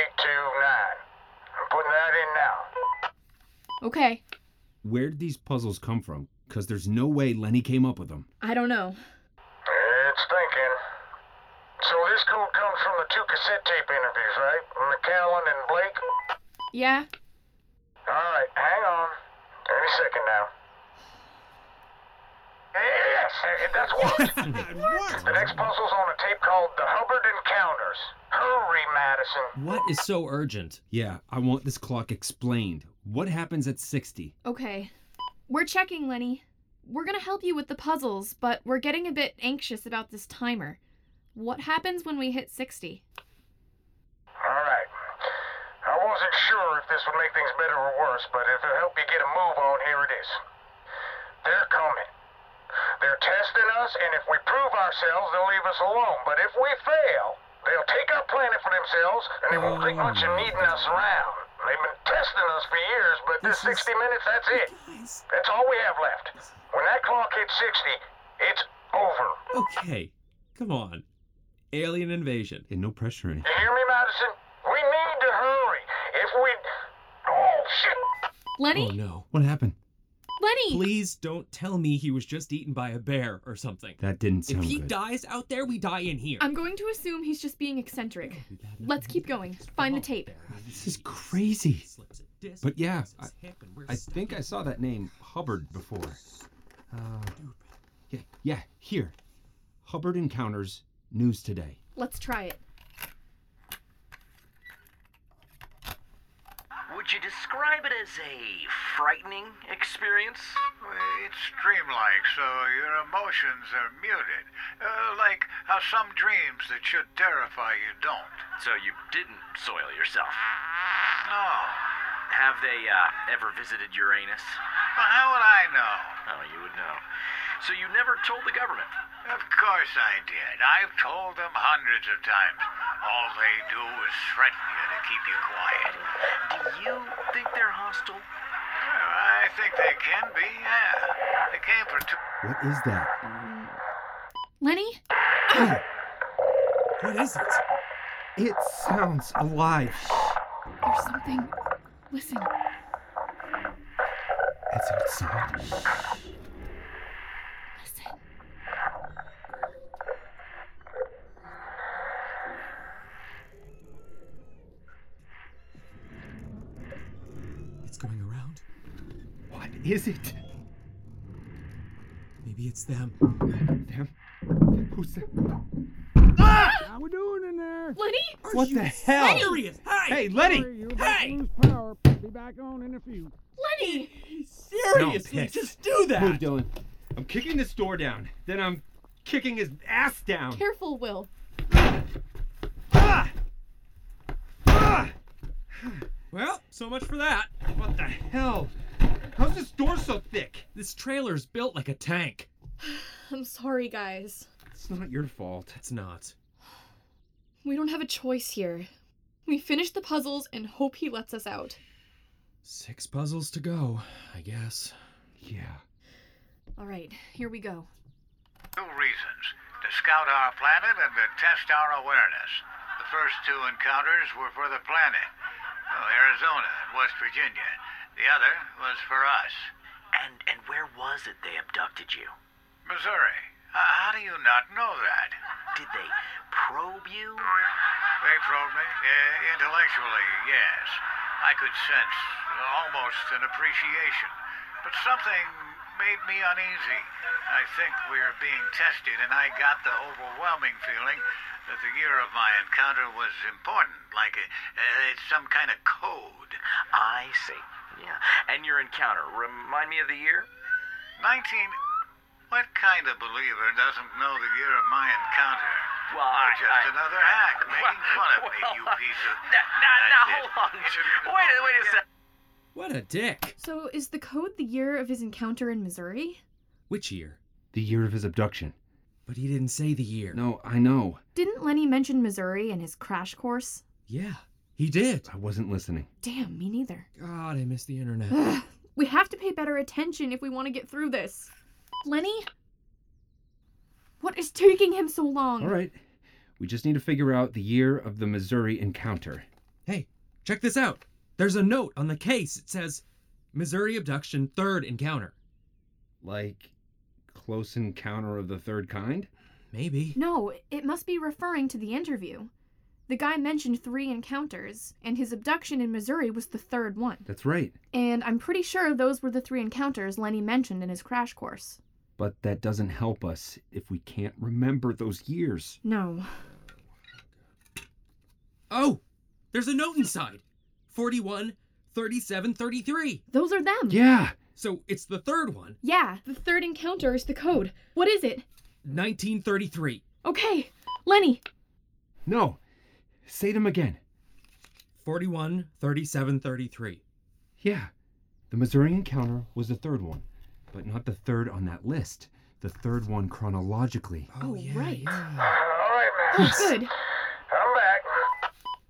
I'm putting that in now. Okay. Where did these puzzles come from? Because there's no way Lenny came up with them. I don't know. It's thinking. So this code comes from the two cassette tape interviews, right? McCallan and Blake? Yeah? Alright, hang on. Any second now. Yes, that's what. what? the next puzzle's on a tape called The Hubbard Encounters. Hurry, Madison. What is so urgent? Yeah, I want this clock explained. What happens at 60? Okay. We're checking, Lenny. We're gonna help you with the puzzles, but we're getting a bit anxious about this timer. What happens when we hit 60? Alright. I wasn't sure if this would make things better or worse, but if it'll help you get a move on, here it is. They're coming. They're testing us, and if we prove ourselves, they'll leave us alone. But if we fail, they'll take our planet for themselves, and they won't think much of needing us around. They've been testing us for years, but this, This 60 minutes, that's it. Guys. That's all we have left. When that clock hits 60, it's over. Okay. Come on. Alien invasion. And no pressure or. You hear me, Madison? We need to hurry. If we... Oh, shit. Lenny? Oh no. What happened? Lenny! Please don't tell me he was just eaten by a bear or something. That didn't sound If he good. dies out there, we die in here. I'm going to assume he's just being eccentric. Let's keep going. Find the tape. This is crazy. Slips a disc, But yeah, his hip, and we're I think I saw that name Hubbard before. Uh, yeah, yeah, here. Hubbard Encounters News Today. Let's try it. Would you describe it as a frightening experience? It's dreamlike, so your emotions are muted. Uh, like how some dreams that should terrify you don't. So you didn't soil yourself. No. Have they uh, ever visited Uranus? Well, how would I know? Oh, you would know. So you never told the government? Of course I did. I've told them hundreds of times. All they do is threaten keep you quiet. Do you think they're hostile? Well, I think they can be, yeah. They came for two. What is that? Mm. Lenny? What is it? It sounds alive. There's something. Listen. It's outside. Listen. It's going around. What is it? Maybe it's them. Them? Who's that? How we doing in there? Lenny? What the hell? Serious? Hey! Hey, Lenny! You're Hey! to lose power. Be back on in a few. Lenny! Seriously, pissed. just do that. Move, Dylan. I'm kicking this door down. Then I'm kicking his ass down. Careful, Will. Ah! Ah! Well, so much for that. What the hell? How's this door so thick? This trailer's built like a tank. I'm sorry, guys. It's not your fault. It's not. We don't have a choice here. We finish the puzzles and hope he lets us out. Six puzzles to go, I guess. Yeah. All right, here we go. Two reasons to scout our planet and to test our awareness. The first two encounters were for the planet, well, Arizona and West Virginia. The other was for us, And and where was it they abducted you? Missouri. How do you not know that? Did they probe you? They probed me. Uh, intellectually, yes. I could sense almost an appreciation. But something made me uneasy. I think we're being tested, and I got the overwhelming feeling that the year of my encounter was important, like a, uh, it's some kind of code. I see. Yeah. And your encounter. Remind me of the year? 19. What kind of believer doesn't know the year of my encounter? Well, I, Just I- another hack making fun of me, you Well, piece of. Now, now, now hold on. Wait, a- wait a sec. What a dick. So, is the code the year of his encounter in Missouri? Which year? The year of his abduction. But he didn't say the year. No, I know. Didn't Lenny mention Missouri in his crash course? Yeah, he did. I wasn't listening. Damn, me neither. God, I miss the internet. Ugh, we have to pay better attention if we want to get through this. Lenny? What is taking him so long? All right. We just need to figure out the year of the Missouri encounter. Hey, check this out. There's a note on the case. It says Missouri abduction third encounter. Like close encounter of the third kind? Maybe. No, it must be referring to the interview. The guy mentioned three encounters, and his abduction in Missouri was the third one. That's right. And I'm pretty sure those were the three encounters Lenny mentioned in his crash course. But that doesn't help us if we can't remember those years. No. Oh, there's a note inside 41, 37, 33. Those are them. Yeah! So it's the third one, Yeah, the third encounter is the code. What is it? 1933. Okay, Lenny. No! Say them again. 41, 37, 33. Yeah. The Missouri encounter was the third one, but not the third on that list. The third one chronologically. Oh, oh yeah, right. All right, man. Oh, good. I'm back.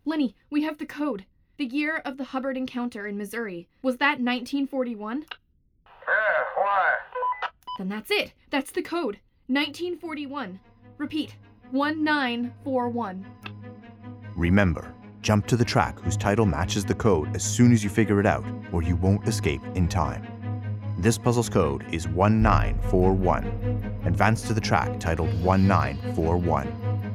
Lenny, we have the code. The year of the Hubbard encounter in Missouri. Was that 1941? Yeah, why? Then that's it. That's the code. 1941. Repeat. 1941. Remember, jump to the track whose title matches the code as soon as you figure it out, or you won't escape in time. This puzzle's code is 1941. Advance to the track titled 1941.